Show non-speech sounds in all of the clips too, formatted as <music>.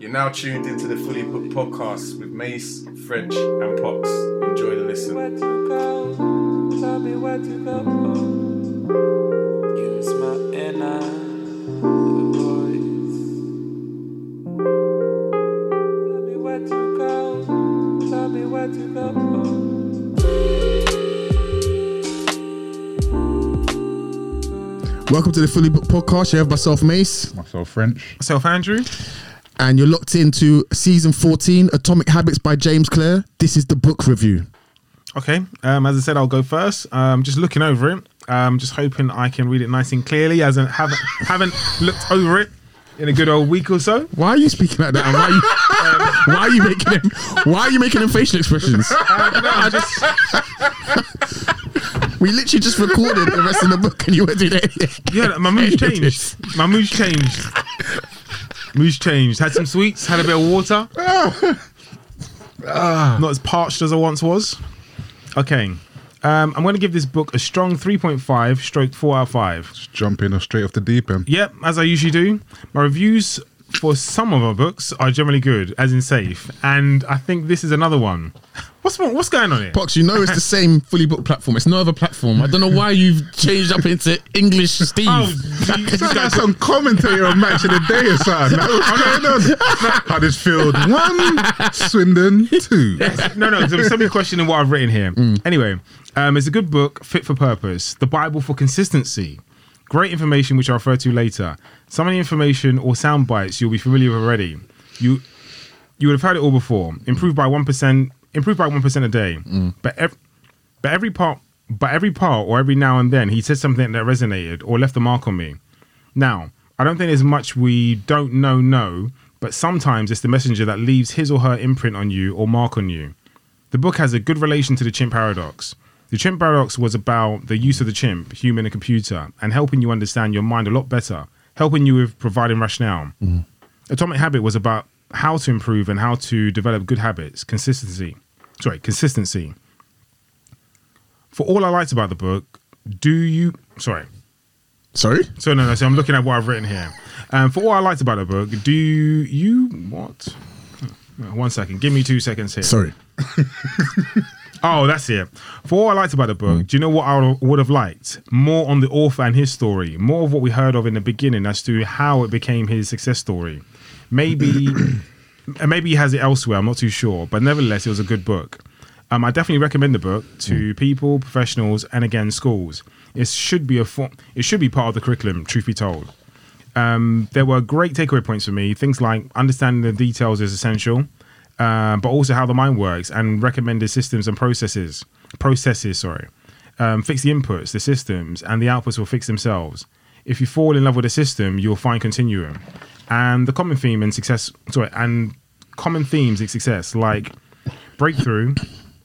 You're now tuned into the Fully Booked podcast with Mace, French, and Pox. Enjoy the listen. Where to go? Tell me where to go. Use my inner voice. Tell me where to go. Tell me where to go. Welcome to the Fully Booked Podcast. You have myself, Mace, Myself French. Myself, Andrew. And you're locked into season 14, Atomic Habits by James Clear. This is the book review. Okay. Um, as I said, I'll go first. Um, just looking over it. Um, just hoping I can read it nice and clearly, as I haven't haven't looked over it in a good old week or so. Why are you speaking like that? And why are you, why are you making him? Why are you making him facial expressions? Uh, <laughs> no, just We literally just recorded the rest of the book, and you were doing it. yeah, my mood's <laughs> changed. My mood's changed. Mood's changed. Had some sweets. Had a bit of water. Not as parched as I once was. Okay. Um, I'm going to give this book a strong 3.5 stroke 4 out of 5. Jumping off straight off the deep end. Yep, as I usually do. My reviews for some of our books are generally good, as in safe, and I think this is another one. What's what's going on here? Box, you know it's the same <laughs> Fully Booked platform. It's no other platform. I don't know why you've changed up into English Steve. Oh, you- <laughs> you like some commentary on match of the day or something. <laughs> Like, What's going on? Huddersfield one, Swindon two. no, no. There's somebody questioning what I've written here. Anyway, um, it's a good book, fit for purpose. The Bible for consistency. Great information, which I'll refer to later. Some of the information or sound bites you'll be familiar with already. You you would have heard it all before. Improved by one percent. improved by one percent a day. Mm. But ev- but every part, but every part, or every now and then, he said something that resonated or left a mark on me. Now, I don't think there's much we don't know, know, but sometimes it's the messenger that leaves his or her imprint on you or mark on you. The book has a good relation to the chimp paradox. The chimp paradox was about the use of the chimp, human and computer, and helping you understand your mind a lot better, helping you with providing rationale. Atomic Habit was about how to improve and how to develop good habits, consistency. Sorry, consistency. For all I liked about the book, do you. Sorry. Sorry? So no, no. So I'm looking at what I've written here. Um, for all I liked about the book, do you what? One second. Give me two seconds here. Sorry. <laughs> Oh, that's it. For what I liked about the book, do you know what I would have liked? More on the author and his story. More of what we heard of in the beginning as to how it became his success story. Maybe, and <clears throat> maybe he has it elsewhere. I'm not too sure, but nevertheless, it was a good book. Um, I definitely recommend the book to people, professionals, and again schools. It should be a form. It should be part of the curriculum. Truth be told, um, there were great takeaway points for me. Things like understanding the details is essential, uh, but also how the mind works and recommended systems and processes. Processes, sorry. Um, fix the inputs, the systems, and the outputs will fix themselves. If you fall in love with a system, you'll find continuum. And the common theme in success, sorry, and common themes in success, like breakthrough,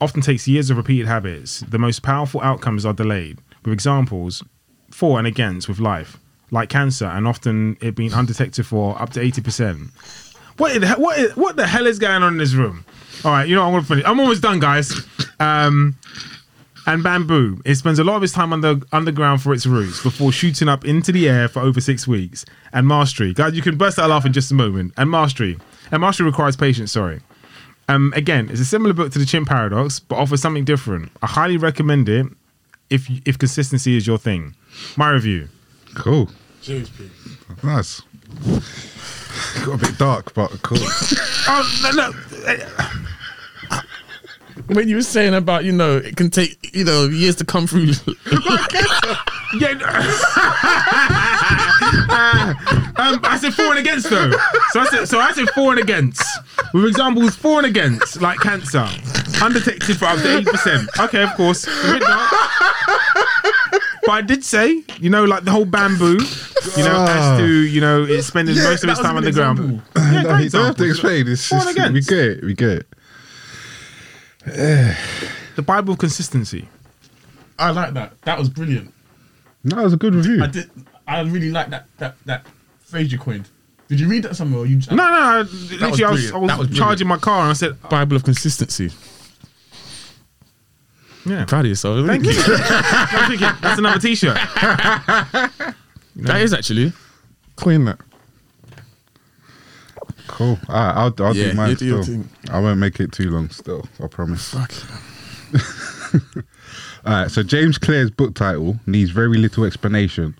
often takes years of repeated habits. The most powerful outcomes are delayed, with examples for and against with life, like cancer, and often it being undetected for up to 80%. What the, he- what, is, what the hell is going on in this room? All right, you know, I'm going to finish. I'm almost done, guys. Um, and Bamboo, it spends a lot of its time under, underground for its roots before shooting up into the air for over six weeks. And Mastery, guys, you can burst out laugh in just a moment. And Mastery, and Mastery requires patience, sorry. Um, again, it's a similar book to the Chimp Paradox, but offers something different. I highly recommend it if if consistency is your thing. My review. Cool. Nice. <laughs> Got a bit dark, but cool. Oh <laughs> no, no. When you were saying about, you know, it can take, you know, years to come through. <laughs> Yeah. um, I said for and against though. So I said so I said for and against. With examples for and against, like cancer. Undetected for up to eight percent. Okay, of course. A bit dark. But I did say, you know, like the whole bamboo, you know, as ah. to, you know, it's spending most of its time underground. Yeah, no, great you don't have to explain. It's For and just, we get it. We get it. <sighs> The Bible of consistency. I like that. That was brilliant. No, it was a good review. I did. I really like that that that phrase you coined. Did you read that somewhere? Or you No, no, I, literally, I was, brilliant. I was, That was charging my car and I said, Bible of consistency. Yeah. Proud of yourself. Thank you. I'm thinking, <laughs> that's another t-shirt. <laughs> That is actually. Coin that. Cool. All right, I'll, I'll Yeah, do mine you do your still. thing. I won't make it too long still, I promise. Fuck. <laughs> All right, so James Clear's book title needs very little explanation,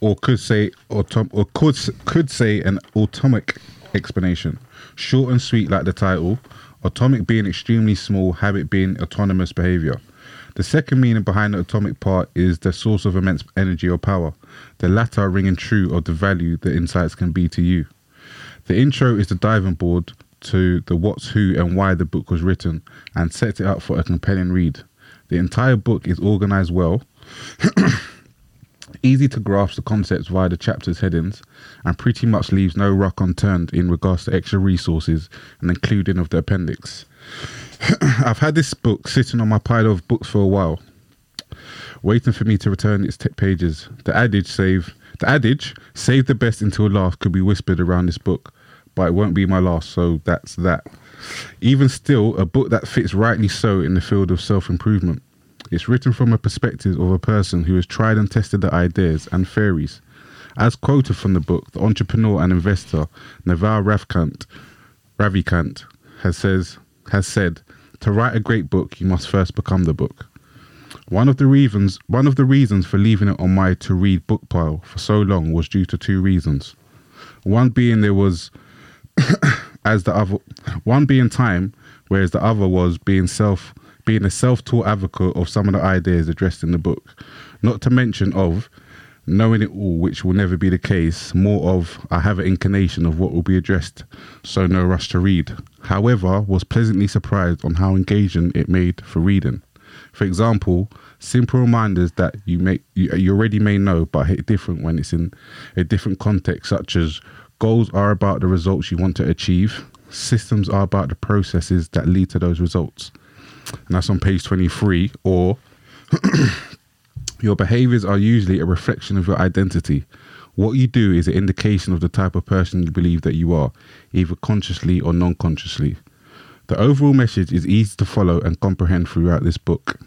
or could say autom- or could s- could say an atomic explanation. Short and sweet, like the title. Atomic being extremely small, habit being autonomous behavior. The second meaning behind the atomic part is the source of immense energy or power. The latter ringing true of the value the insights can be to you. The intro is the diving board to the what's who and why the book was written and sets it up for a compelling read. The entire book is organized well, <coughs> easy to grasp the concepts via the chapter's headings, and pretty much leaves no rock unturned in regards to extra resources and including of the appendix. <clears throat> I've had this book sitting on my pile of books for a while, waiting for me to return its t- pages. The adage save the adage save the best until last could be whispered around this book, but it won't be my last, so that's that. Even still, a book that fits rightly so in the field of self improvement. It's written from a perspective of a person who has tried and tested the ideas and theories. As quoted from the book, the entrepreneur and investor Naval Ravikant has says has said, "To write a great book, you must first become the book." One of the reasons one of the reasons for leaving it on my to read book pile for so long was due to two reasons. One being there was <coughs> as the other one being time, whereas the other was being self being a self-taught advocate of some of the ideas addressed in the book. Not to mention of knowing it all, which will never be the case, more of I have an inclination of what will be addressed, so no rush to read. However, was pleasantly surprised on how engaging it made for reading. For example, simple reminders that you make you, you already may know but hit different when it's in a different context, such as goals are about the results you want to achieve, systems are about the processes that lead to those results. And that's on page 23. Or <clears throat> your behaviors are usually a reflection of your identity. What you do is an indication of the type of person you believe that you are, either consciously or non consciously. The overall message is easy to follow and comprehend throughout this book.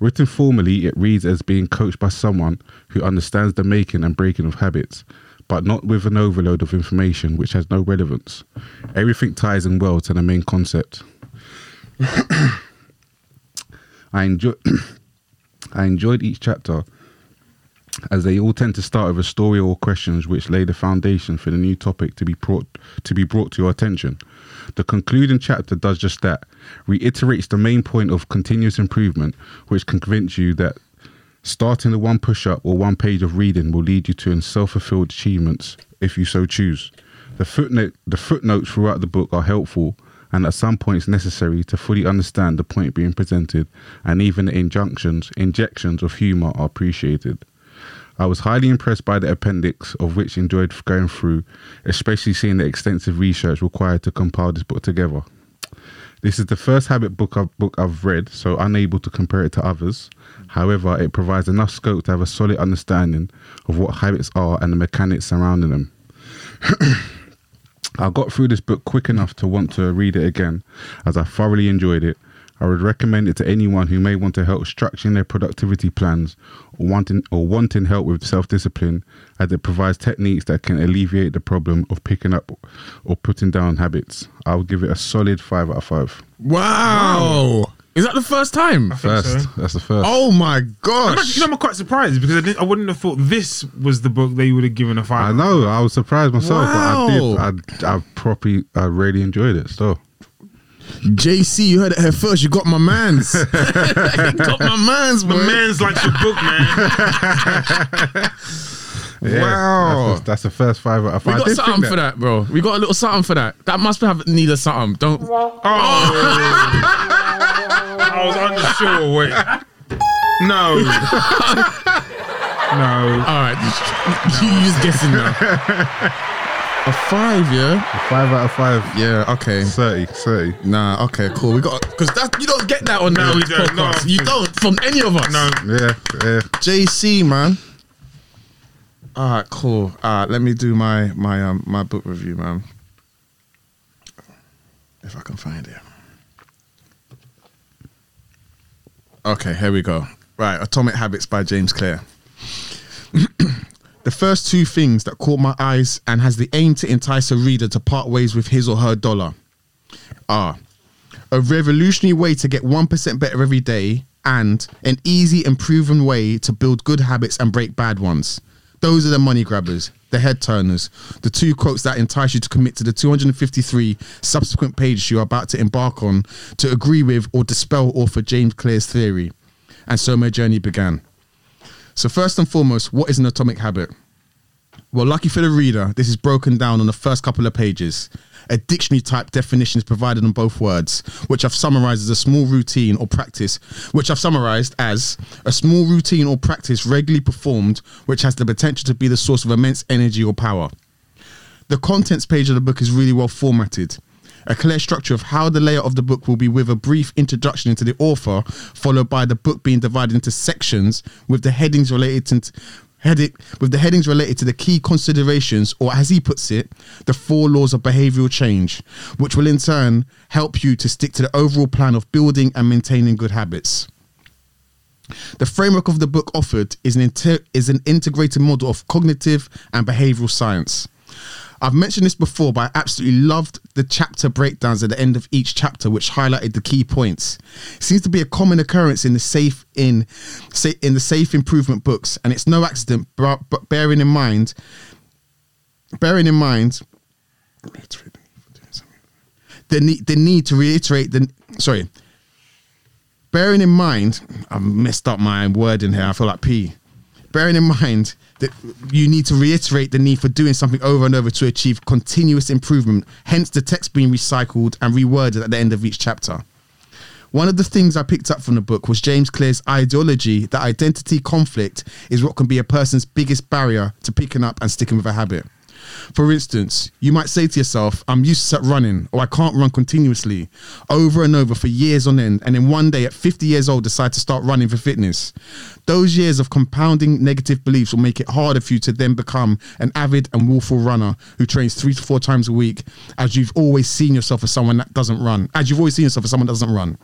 Written formally, it reads as being coached by someone who understands the making and breaking of habits, but not with an overload of information which has no relevance. Everything ties in well to the main concept. <coughs> I enjoy <coughs> I enjoyed each chapter as they all tend to start with a story or questions which lay the foundation for the new topic to be brought to be brought to your attention. The concluding chapter does just that, reiterates the main point of continuous improvement, which can convince you that starting the one push up or one page of reading will lead you to self fulfilled achievements if you so choose. The footnote the footnotes throughout the book are helpful and at some points necessary to fully understand the point being presented, and even the injunctions, injections of humour are appreciated. I was highly impressed by the appendix, of which enjoyed going through, especially seeing the extensive research required to compile this book together. This is the first habit book I've, book I've read, so unable to compare it to others. However, it provides enough scope to have a solid understanding of what habits are and the mechanics surrounding them. <clears throat> I got through this book quick enough to want to read it again, as I thoroughly enjoyed it. I would recommend it to anyone who may want to help structuring their productivity plans or wanting or wanting help with self-discipline, as it provides techniques that can alleviate the problem of picking up or putting down habits. I would give it a solid five out of five. Wow. Is that the first time? First, so. that's the first. Oh my I'm gosh. actually, you know, I'm quite surprised because I, didn't, I wouldn't have thought this was the book they would have given a five. I know. I was surprised myself, Wow. but I did. I, I properly, I really enjoyed it. Still, JC, you heard it here first. You got my mans. <laughs> <laughs> got my mans, The boy. man's likes your book, man. <laughs> yeah, Wow. That's the, that's the first five out of We five. I got did something think for that, bro. We got a little something for that. That must have need a something. Don't. Oh, I was unsure. Wait. No. no. All right, you just guessing now. A five, yeah. Five out of five. Yeah. Okay. 30, 30. Nah. Okay. Cool. We got because that you don't get that on No, the we don't, podcast. no. You don't from any of us. No. Yeah, yeah. JC, man. All right. Cool. All right. Let me do my my um my book review, man. If I can find it. Okay, here we go. Right, Atomic Habits by James Clear. <clears throat> The first two things that caught my eyes and has the aim to entice a reader to part ways with his or her dollar are a revolutionary way to get 1% better every day and an easy and proven way to build good habits and break bad ones. Those are the money grabbers, the head turners, the two quotes that entice you to commit to the 253 subsequent pages you are about to embark on to agree with or dispel author James Clear's theory. And so my journey began. So, first and foremost, what is an atomic habit? Well, lucky for the reader, this is broken down on the first couple of pages. A dictionary type definition is provided on both words, which I've summarized as a small routine or practice, which I've summarized as a small routine or practice regularly performed, which has the potential to be the source of immense energy or power. The contents page of the book is really well formatted. A clear structure of how the layout of the book will be with a brief introduction into the author, followed by the book being divided into sections with the headings related to heading with the headings related to the key considerations, or as he puts it, the four laws of behavioral change, which will in turn help you to stick to the overall plan of building and maintaining good habits. The framework of the book offered is an inter- is an integrated model of cognitive and behavioral science. I've mentioned this before, but I absolutely loved the chapter breakdowns at the end of each chapter, which highlighted the key points. It seems to be a common occurrence in the safe in in the safe improvement books, and it's no accident. But, but bearing in mind, bearing in mind, the need the need to reiterate the sorry. Bearing in mind, I've messed up my word in here. I feel like P. Bearing in mind that you need to reiterate the need for doing something over and over to achieve continuous improvement. Hence, the text being recycled and reworded at the end of each chapter. One of the things I picked up from the book was James Clear's ideology that identity conflict is what can be a person's biggest barrier to picking up and sticking with a habit. For instance, you might say to yourself, I'm used to running, or I can't run continuously over and over for years on end, and then one day at 50 years old decide to start running for fitness. Those years of compounding negative beliefs will make it harder for you to then become an avid and willful runner who trains three to four times a week, as you've always seen yourself as someone that doesn't run, as you've always seen yourself as someone that doesn't run.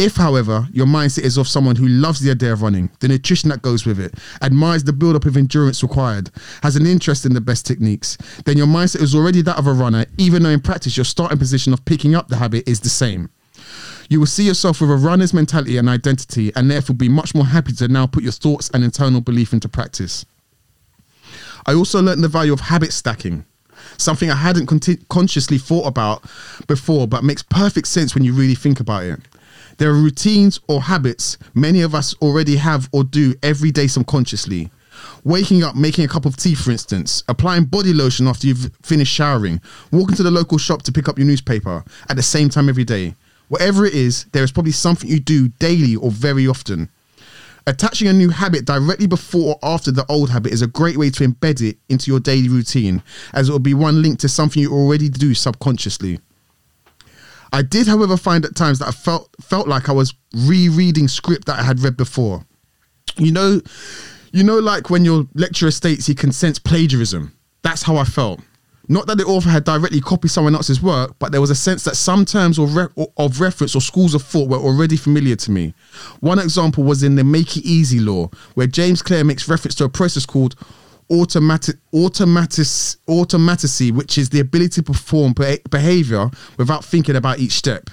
If, however, your mindset is of someone who loves the idea of running, the nutrition that goes with it, admires the build up of endurance required, has an interest in the best techniques, then your mindset is already that of a runner, even though in practice your starting position of picking up the habit is the same. You will see yourself with a runner's mentality and identity, and therefore be much more happy to now put your thoughts and internal belief into practice. I also learned the value of habit stacking, something I hadn't consciously thought about before, but makes perfect sense when you really think about it. There are routines or habits many of us already have or do every day subconsciously. Waking up, making a cup of tea, for instance, applying body lotion after you've finished showering, walking to the local shop to pick up your newspaper at the same time every day. Whatever it is, there is probably something you do daily or very often. Attaching a new habit directly before or after the old habit is a great way to embed it into your daily routine, as it will be one link to something you already do subconsciously. I did, however, find at times that I felt felt like I was rereading script that I had read before. You know, you know, like when your lecturer states he can sense plagiarism. That's how I felt. Not that the author had directly copied someone else's work, but there was a sense that some terms or re- of reference or schools of thought were already familiar to me. One example was in the Make It Easy law, where James Clear makes reference to a process called automatic automatic automaticity, which is the ability to perform behavior without thinking about each step.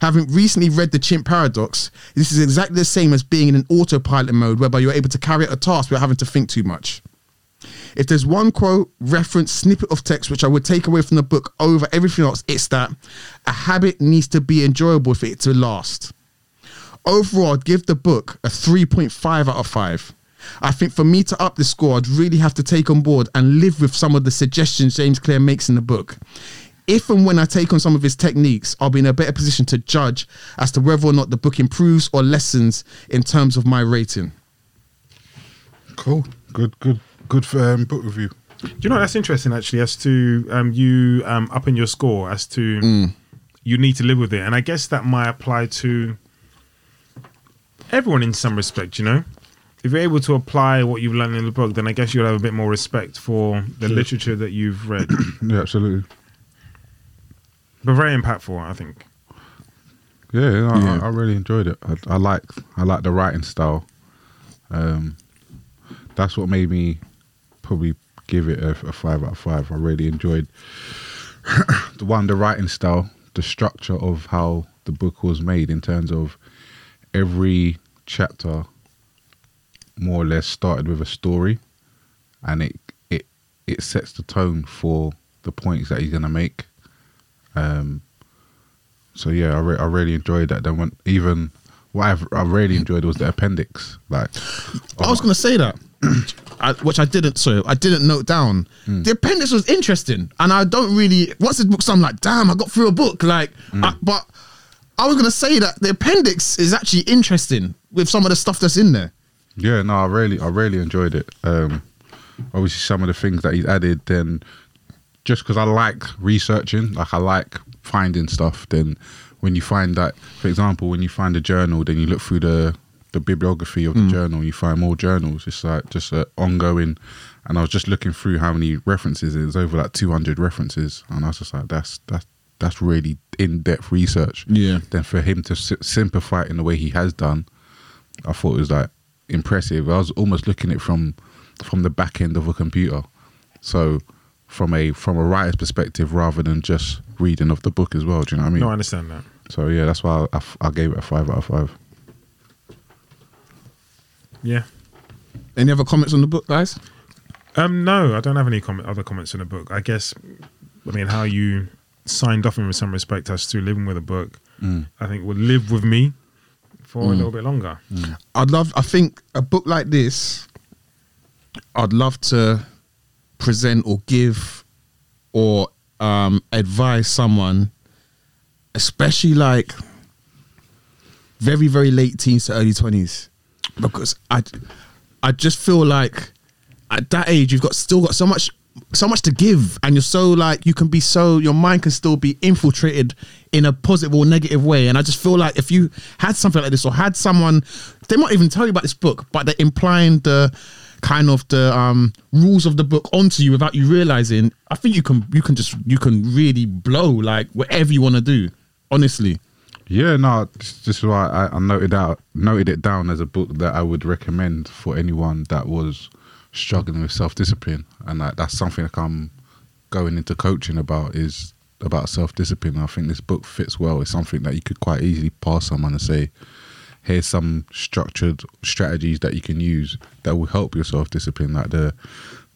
Having recently read the Chimp Paradox, this is exactly the same as being in an autopilot mode, whereby you're able to carry out a task without having to think too much. If there's one quote, reference, snippet of text which I would take away from the book over everything else, it's that a habit needs to be enjoyable for it to last. Overall, I'd give the book a 3.5 out of 5. I think for me to up the score, I'd really have to take on board and live with some of the suggestions James Clear makes in the book. If and when I take on some of his techniques, I'll be in a better position to judge as to whether or not the book improves or lessens in terms of my rating. Cool. Good, good, good for, um, book review. Do you know that's interesting actually as to um, you um, upping your score as to you need to live with it, and I guess that might apply to everyone in some respect. You know, if you're able to apply what you've learned in the book, then I guess you'll have a bit more respect for the literature that you've read. <clears throat> Yeah, absolutely. but very impactful, I think. Yeah, I, Yeah. I, I really enjoyed it. I, I like I like the writing style. Um, that's what made me probably give it a, a five out of five. I really enjoyed <clears throat> the one, the writing style, the structure of how the book was made in terms of every chapter more or less started with a story and it it it sets the tone for the points that he's going to make um so yeah I, re- I really enjoyed that then when even what I've, I really enjoyed was the appendix like I was gonna say that, I, which I didn't. So I didn't note down. The appendix was interesting, and I don't really. Once the book's, done, I'm like, damn, I got through a book. Like, I- but I was gonna say that the appendix is actually interesting with some of the stuff that's in there. Yeah, no, I really, I really enjoyed it. Um, obviously, some of the things that he's added, then just because I like researching, like I like finding stuff. Then when you find that, for example, when you find a journal, then you look through the the bibliography of the journal, you find more journals. It's like just uh, ongoing. And I was just looking through how many references. It was over like two hundred references, and I was just like, that's that's that's really in depth research. Yeah. Then for him to si- simplify it in the way he has done, I thought it was like impressive. I was almost looking at it from from the back end of a computer. So from a from a writer's perspective rather than just reading of the book as well. Do you know what I mean? No, I understand that. So yeah, that's why I, I, I gave it a five out of five. Yeah. Any other comments on the book, guys? Um, no, I don't have any comment, other comments in the book. I guess, I mean, how you signed off in some respect as to living with a book, I think would live with me for a little bit longer. I'd love. I think a book like this, I'd love to present or give or um, advise someone, especially like very very late teens to early twenties, because I I just feel like at that age you've got still got so much so much to give and you're so like you can be so your mind can still be infiltrated in a positive or negative way. And i just feel like if you had something like this or had someone they might even tell you about this book but they're implying the kind of the um rules of the book onto you without you realizing i think you can you can just you can really blow like whatever you want to do honestly. Yeah, no, is why I noted out noted it down as a book that I would recommend for anyone that was struggling with self discipline, and like, that's something that I'm going into coaching about is about self discipline. I think this book fits well. It's something that you could quite easily pass someone and say, "Here's some structured strategies that you can use that will help your self discipline, like the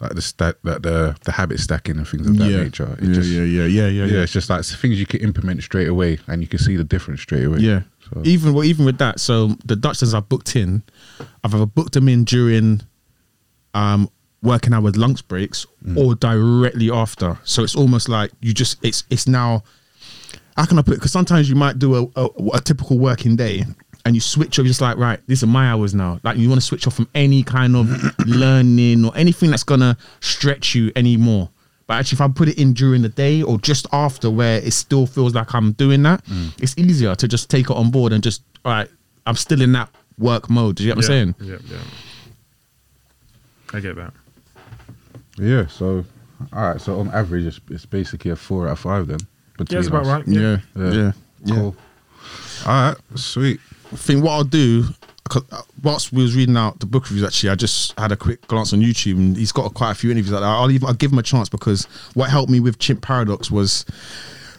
like the stat, like the the habit stacking and things of that nature." It just- yeah yeah yeah yeah, it's just like things you can implement straight away, and you can see the difference straight away. Yeah. So, Even well, even with that, so the Dutchtons I've booked in, I've either booked them in during um working hours lunch breaks or directly after. So it's almost like you just it's it's now how can I put it? Because sometimes you might do a, a, a typical working day and you switch off, you're just like, right, these are my hours now. Like you want to switch off from any kind of <coughs> learning or anything that's gonna stretch you anymore. But actually, if I put it in during the day or just after, where it still feels like I'm doing that, it's easier to just take it on board and just, all right, I'm still in that work mode. Do you get what I'm saying? Yeah, yeah. I get that. yeah. So, all right. So on average, it's, it's basically a four out of five then. Yeah, between that's about us. right. Yeah, Yeah. yeah, yeah. Cool. All right. Sweet. I think what I'll do, 'cause, uh, whilst we was reading out the book reviews, actually, I just had a quick glance on YouTube, and he's got quite a few interviews like that. I'll even I'll give him a chance because what helped me with Chimp Paradox was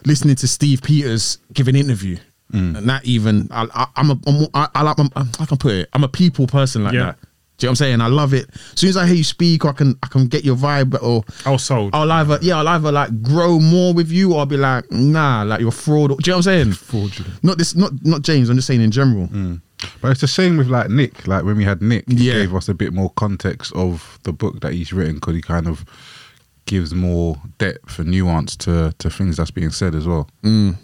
listening to Steve Peters give an interview, and that even I, I, I'm a I'm, I, I like I'm, I can put it. I'm a people person like Yeah. that. Do you know what I'm saying? I love it. As soon as I hear you speak, or I can I can get your vibe, or I was sold. I'll either yeah, I'll either like grow more with you, or I'll be like nah, like you're a fraud. Do you know what I'm saying? Fraudulent. Not this, not not James. I'm just saying in general. Mm. But it's the same with like Nick. Like when we had Nick, he Yeah. gave us a bit more context of the book that he's written because he kind of gives more depth and nuance to to things that's being said as well. Mm.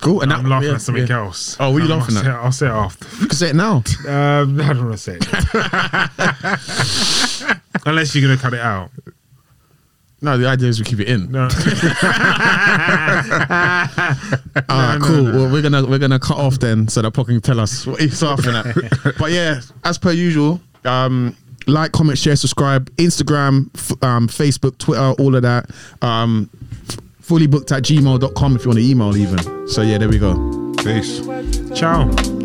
Cool. And I'm laughing yeah, at something yeah. else. Oh, what are you Um, laughing I'll at? Say, I'll say it after. You can say it now. Um, <laughs> I don't want to say it. <laughs> Unless you're going to cut it out. no, the idea is we keep it in. No. <laughs> All right, cool. Well, we're gonna we're gonna cut off then, so that Paul can tell us what he's laughing at. but yeah, as per usual, um, like, comment, share, subscribe, Instagram, f- um, Facebook, Twitter, all of that. Um, f- fully booked at gmail.com if you want to email even. So yeah, there we go. Peace. Ciao.